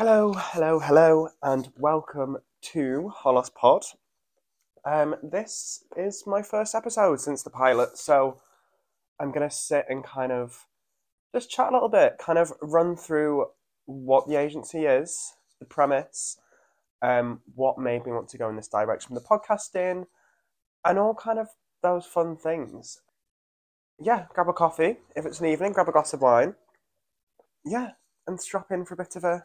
Hello, hello, hello, and welcome to Holos Pod. Um, this is my first episode since the pilot, so I'm gonna sit and kind of just chat a little bit, kind of run through what the agency is, the premise, um, what made me want to go in this direction the podcasting, and all kind of those fun things. Yeah, grab a coffee if it's an evening, grab a glass of wine. Yeah, and strap in for a bit of a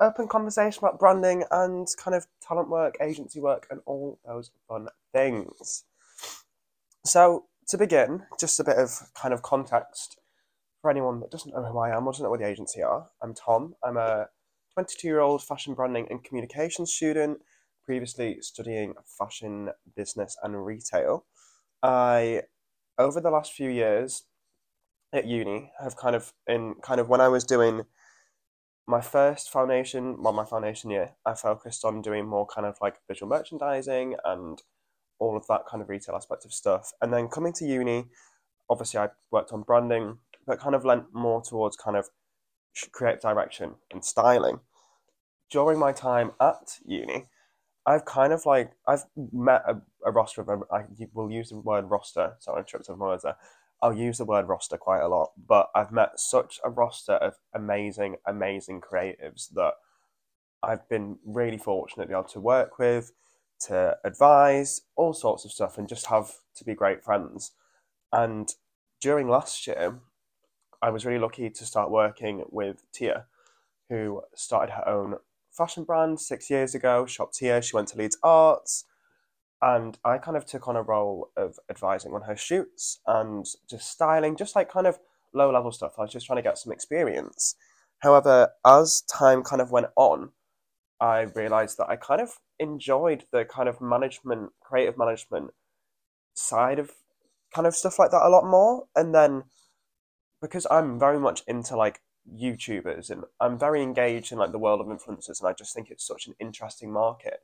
open conversation about branding and kind of talent work, agency work, and all those fun things. So, to begin, just a bit of kind of context for anyone that doesn't know who I am or doesn't know what the agency are. I'm Tom. I'm a 22 year old fashion branding and communication student, previously studying fashion business and retail. I, over the last few years at uni, have kind of, in kind of when I was doing my first foundation, well, my foundation year, I focused on doing more kind of like visual merchandising and all of that kind of retail aspect of stuff. And then coming to uni, obviously I worked on branding, but kind of lent more towards kind of creative direction and styling. During my time at uni, I've kind of like I've met a, a roster of I will use the word roster. Sorry, I tripped over my words there. I'll use the word roster quite a lot, but I've met such a roster of amazing, amazing creatives that I've been really fortunate to be able to work with, to advise, all sorts of stuff, and just have to be great friends. And during last year, I was really lucky to start working with Tia, who started her own fashion brand six years ago, Shop Tia. She went to Leeds Arts and I kind of took on a role of advising on her shoots and just styling, just like kind of low level stuff. I was just trying to get some experience. However, as time kind of went on, I realized that I kind of enjoyed the kind of management, creative management side of kind of stuff like that a lot more. And then because I'm very much into like YouTubers and I'm very engaged in like the world of influencers, and I just think it's such an interesting market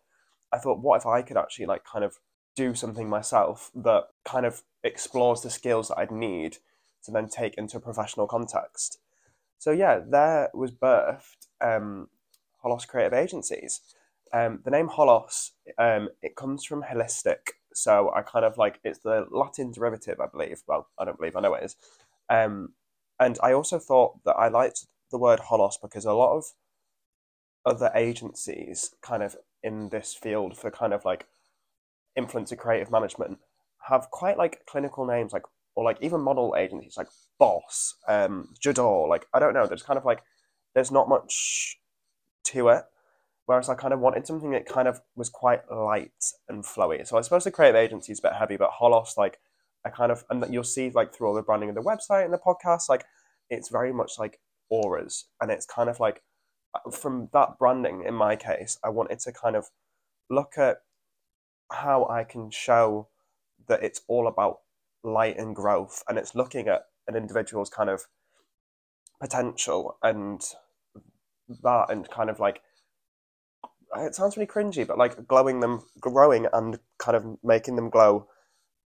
I thought, what if I could actually like kind of do something myself that kind of explores the skills that I'd need to then take into a professional context. So yeah, there was birthed um, Holos Creative Agencies. Um, the name Holos um, it comes from holistic, so I kind of like it's the Latin derivative, I believe. Well, I don't believe I know it is. Um, and I also thought that I liked the word Holos because a lot of other agencies kind of in this field for kind of like influencer creative management have quite like clinical names like or like even model agencies like Boss, um, J'adore. Like I don't know, there's kind of like there's not much to it. Whereas I kind of wanted something that kind of was quite light and flowy. So I suppose the creative agency is a bit heavy, but Holos like I kind of and you'll see like through all the branding of the website and the podcast, like it's very much like auras and it's kind of like from that branding in my case, I wanted to kind of look at how I can show that it's all about light and growth and it's looking at an individual's kind of potential and that and kind of like it sounds really cringy, but like glowing them, growing and kind of making them glow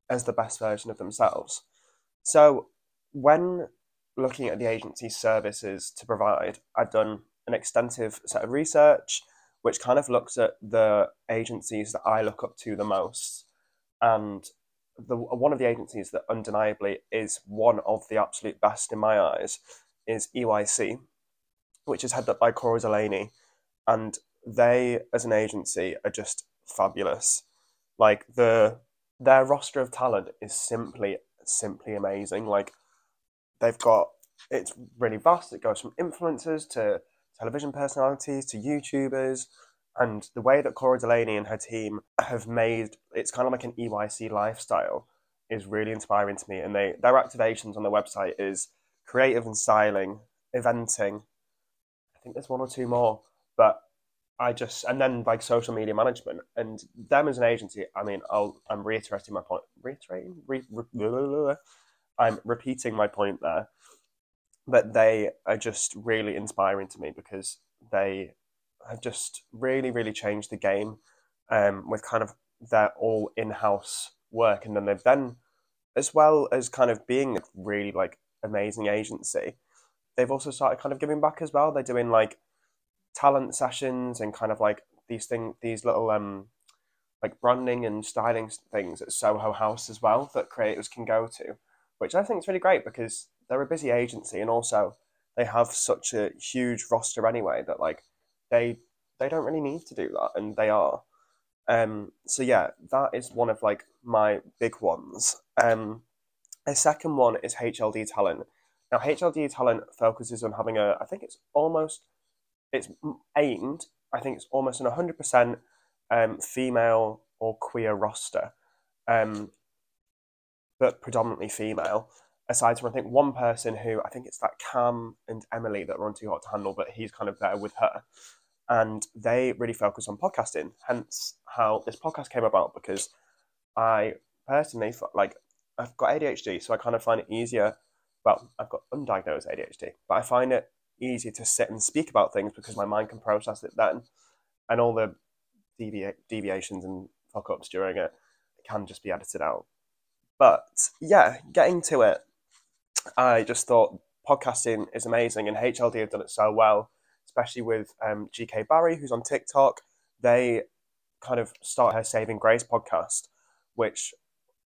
as the best version of themselves. So when looking at the agency's services to provide, I've done an extensive set of research which kind of looks at the agencies that I look up to the most. And the one of the agencies that undeniably is one of the absolute best in my eyes is EYC, which is headed up by Cora Delaney. And they, as an agency, are just fabulous. Like the their roster of talent is simply simply amazing. Like they've got it's really vast. It goes from influencers to television personalities to YouTubers. And the way that Cora Delaney and her team have made it's kind of like an EYC lifestyle is really inspiring to me. And they their activations on their website is creative and styling, eventing. I think there's one or two more, but I just and then like social media management and them as an agency. I mean, I'll I'm reiterating my point. Reiterating, re, re, I'm repeating my point there but they are just really inspiring to me because they have just really, really changed the game um, with kind of their all in-house work, and then they've then, as well as kind of being a really like amazing agency, they've also started kind of giving back as well. They're doing like talent sessions and kind of like these thing these little um like branding and styling things at Soho House as well that creators can go to, which I think is really great because they're a busy agency and also they have such a huge roster anyway that like they they don't really need to do that and they are. Um, so yeah, that is one of like my big ones. Um, a second one is HLD Talent. Now HLD Talent focuses on having a, I think it's almost, it's aimed. I think it's almost an hundred percent um, female or queer roster, um, but predominantly female. Aside from I think one person who I think it's that Cam and Emily that are on Too Hot to Handle, but he's kind of there with her and they really focus on podcasting. Hence, how this podcast came about because I personally like I've got ADHD, so I kind of find it easier. Well, I've got undiagnosed ADHD, but I find it easier to sit and speak about things because my mind can process it then, and all the devi- deviations and fuck ups during it can just be edited out. But yeah, getting to it, I just thought podcasting is amazing, and HLD have done it so well especially with um, GK Barry, who's on TikTok. They kind of start her Saving Grace podcast, which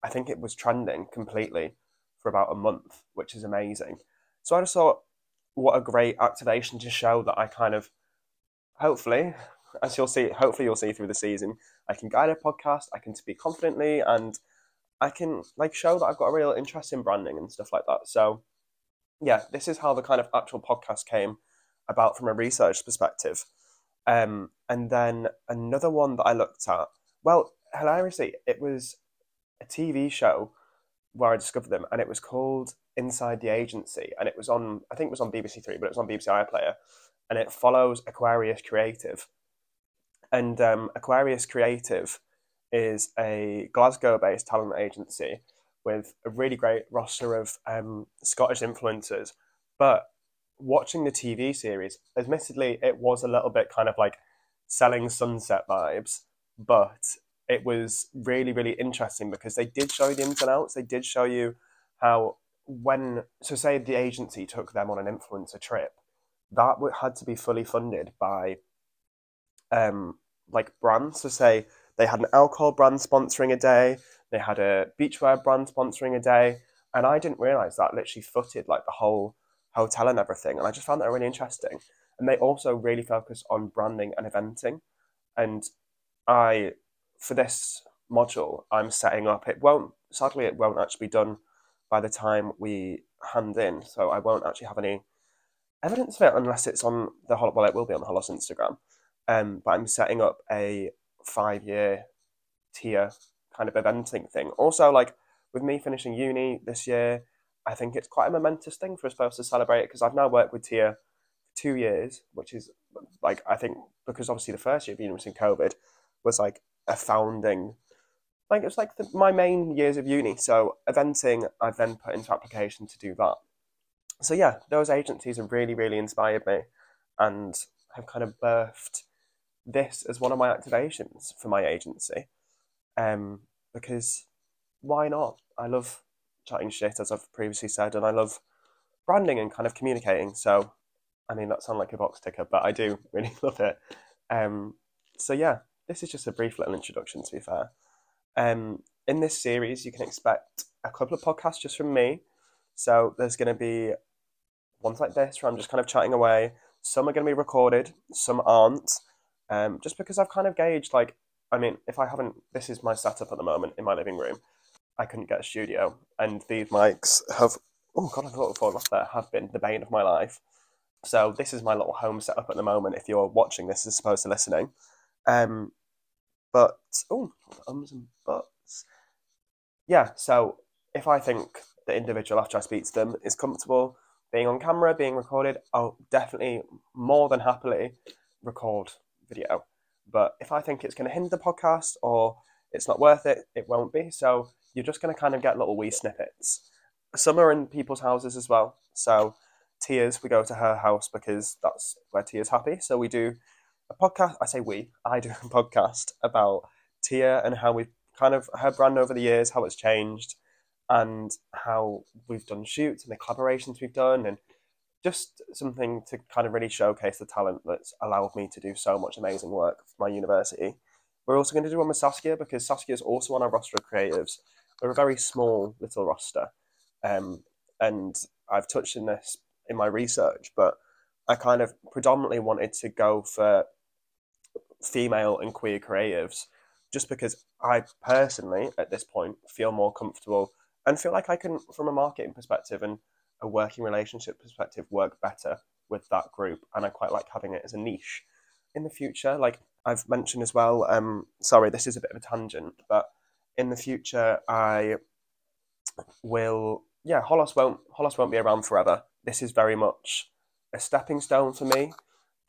I think it was trending completely for about a month, which is amazing. So I just thought, what a great activation to show that I kind of, hopefully, as you'll see, hopefully you'll see through the season, I can guide a podcast, I can speak confidently, and I can like show that I've got a real interest in branding and stuff like that. So, yeah, this is how the kind of actual podcast came about from a research perspective. Um, and then another one that I looked at, well, hilariously, it was a TV show where I discovered them, and it was called Inside the Agency, and it was on, I think it was on BBC Three, but it was on BBC iPlayer, and it follows Aquarius Creative. And um, Aquarius Creative is a Glasgow-based talent agency with a really great roster of um, Scottish influencers, but watching the TV series, admittedly, it was a little bit kind of like selling sunset vibes, but it was really, really interesting because they did show the ins and outs. They did show you how, when, so say the agency took them on an influencer trip, that had to be fully funded by, um, like brands. So say they had an alcohol brand sponsoring a day, they had a beachwear brand sponsoring a day, and I didn't realize that literally footed like the whole hotel and everything. And I just found that really interesting. And they also really focus on branding and eventing. And I, for this module, I'm setting up, it won't, sadly, it won't actually be done by the time we hand in. So I won't actually have any evidence of it unless it's on the well, it will be on the Holos Instagram. Um, but I'm setting up a five year tier kind of eventing thing. Also, like with me finishing uni this year, I think it's quite a momentous thing for us both to celebrate because I've now worked with Tia for two years, which is like I think because obviously the first year of uni was in COVID was like a founding, like it was like the, my main years of uni. So eventing, I've then put into application to do that. So yeah, those agencies have really really inspired me, and have kind of birthed this as one of my activations for my agency, um, because why not? I love chatting shit, as I've previously said, and I love branding and kind of communicating. So, I mean, that sounds like a box ticker, but I do really love it. Um, so, yeah, this is just a brief little introduction, to be fair. Um, in this series, you can expect a couple of podcasts just from me. So, there's going to be ones like this where I'm just kind of chatting away. Some are going to be recorded, some aren't. Um, just because I've kind of gauged, like, I mean, if I haven't, this is my setup at the moment in my living room. I couldn't get a studio, and these mics have oh god, I thought fallen off there. Have been the bane of my life. So this is my little home setup at the moment. If you're watching this as opposed to listening, um, but oh, ums and buts. Yeah. So if I think the individual after I speak to them is comfortable being on camera, being recorded, I'll definitely more than happily record video. But if I think it's going to hinder the podcast or it's not worth it, it won't be. So you're just going to kind of get little wee snippets. Some are in people's houses as well. So Tia's, we go to her house because that's where Tia's happy. So we do a podcast. I say we. I do a podcast about Tia and how we've kind of her brand over the years, how it's changed, and how we've done shoots and the collaborations we've done, and just something to kind of really showcase the talent that's allowed me to do so much amazing work for my university. We're also going to do one with Saskia because Saskia is also on our roster of creatives. We're a very small little roster, um, and I've touched on this in my research, but I kind of predominantly wanted to go for female and queer creatives just because I personally, at this point, feel more comfortable and feel like I can, from a marketing perspective and a working relationship perspective, work better with that group. And I quite like having it as a niche in the future. Like I've mentioned as well, um, sorry, this is a bit of a tangent, but in the future, I will, yeah, Holos won't, Holos won't be around forever. This is very much a stepping stone for me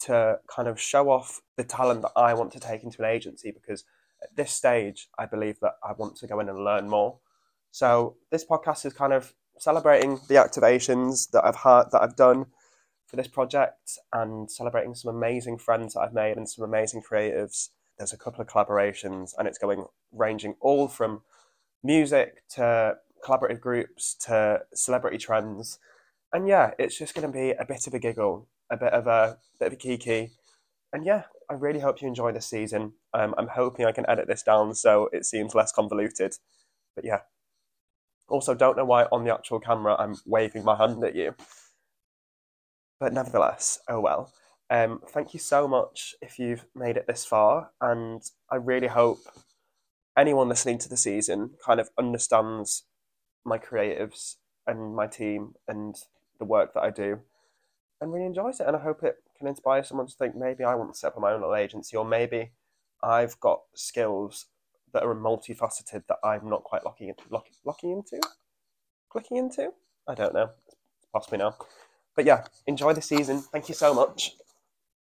to kind of show off the talent that I want to take into an agency because at this stage, I believe that I want to go in and learn more. So this podcast is kind of celebrating the activations that I've had that I've done for this project and celebrating some amazing friends that I've made and some amazing creatives. There's a couple of collaborations and it's going ranging all from music to collaborative groups to celebrity trends. And yeah, it's just going to be a bit of a giggle, a bit of a bit of a kiki. And yeah, I really hope you enjoy this season. Um, I'm hoping I can edit this down so it seems less convoluted. But yeah. Also, don't know why on the actual camera I'm waving my hand at you. But nevertheless, oh well. Um, thank you so much if you've made it this far, and I really hope anyone listening to the season kind of understands my creatives and my team and the work that I do and really enjoys it. And I hope it can inspire someone to think maybe I want to set up my own little agency, or maybe I've got skills that are multifaceted that I'm not quite locking lock, locking into, clicking into. I don't know. It's past me now. But yeah, enjoy the season. Thank you so much.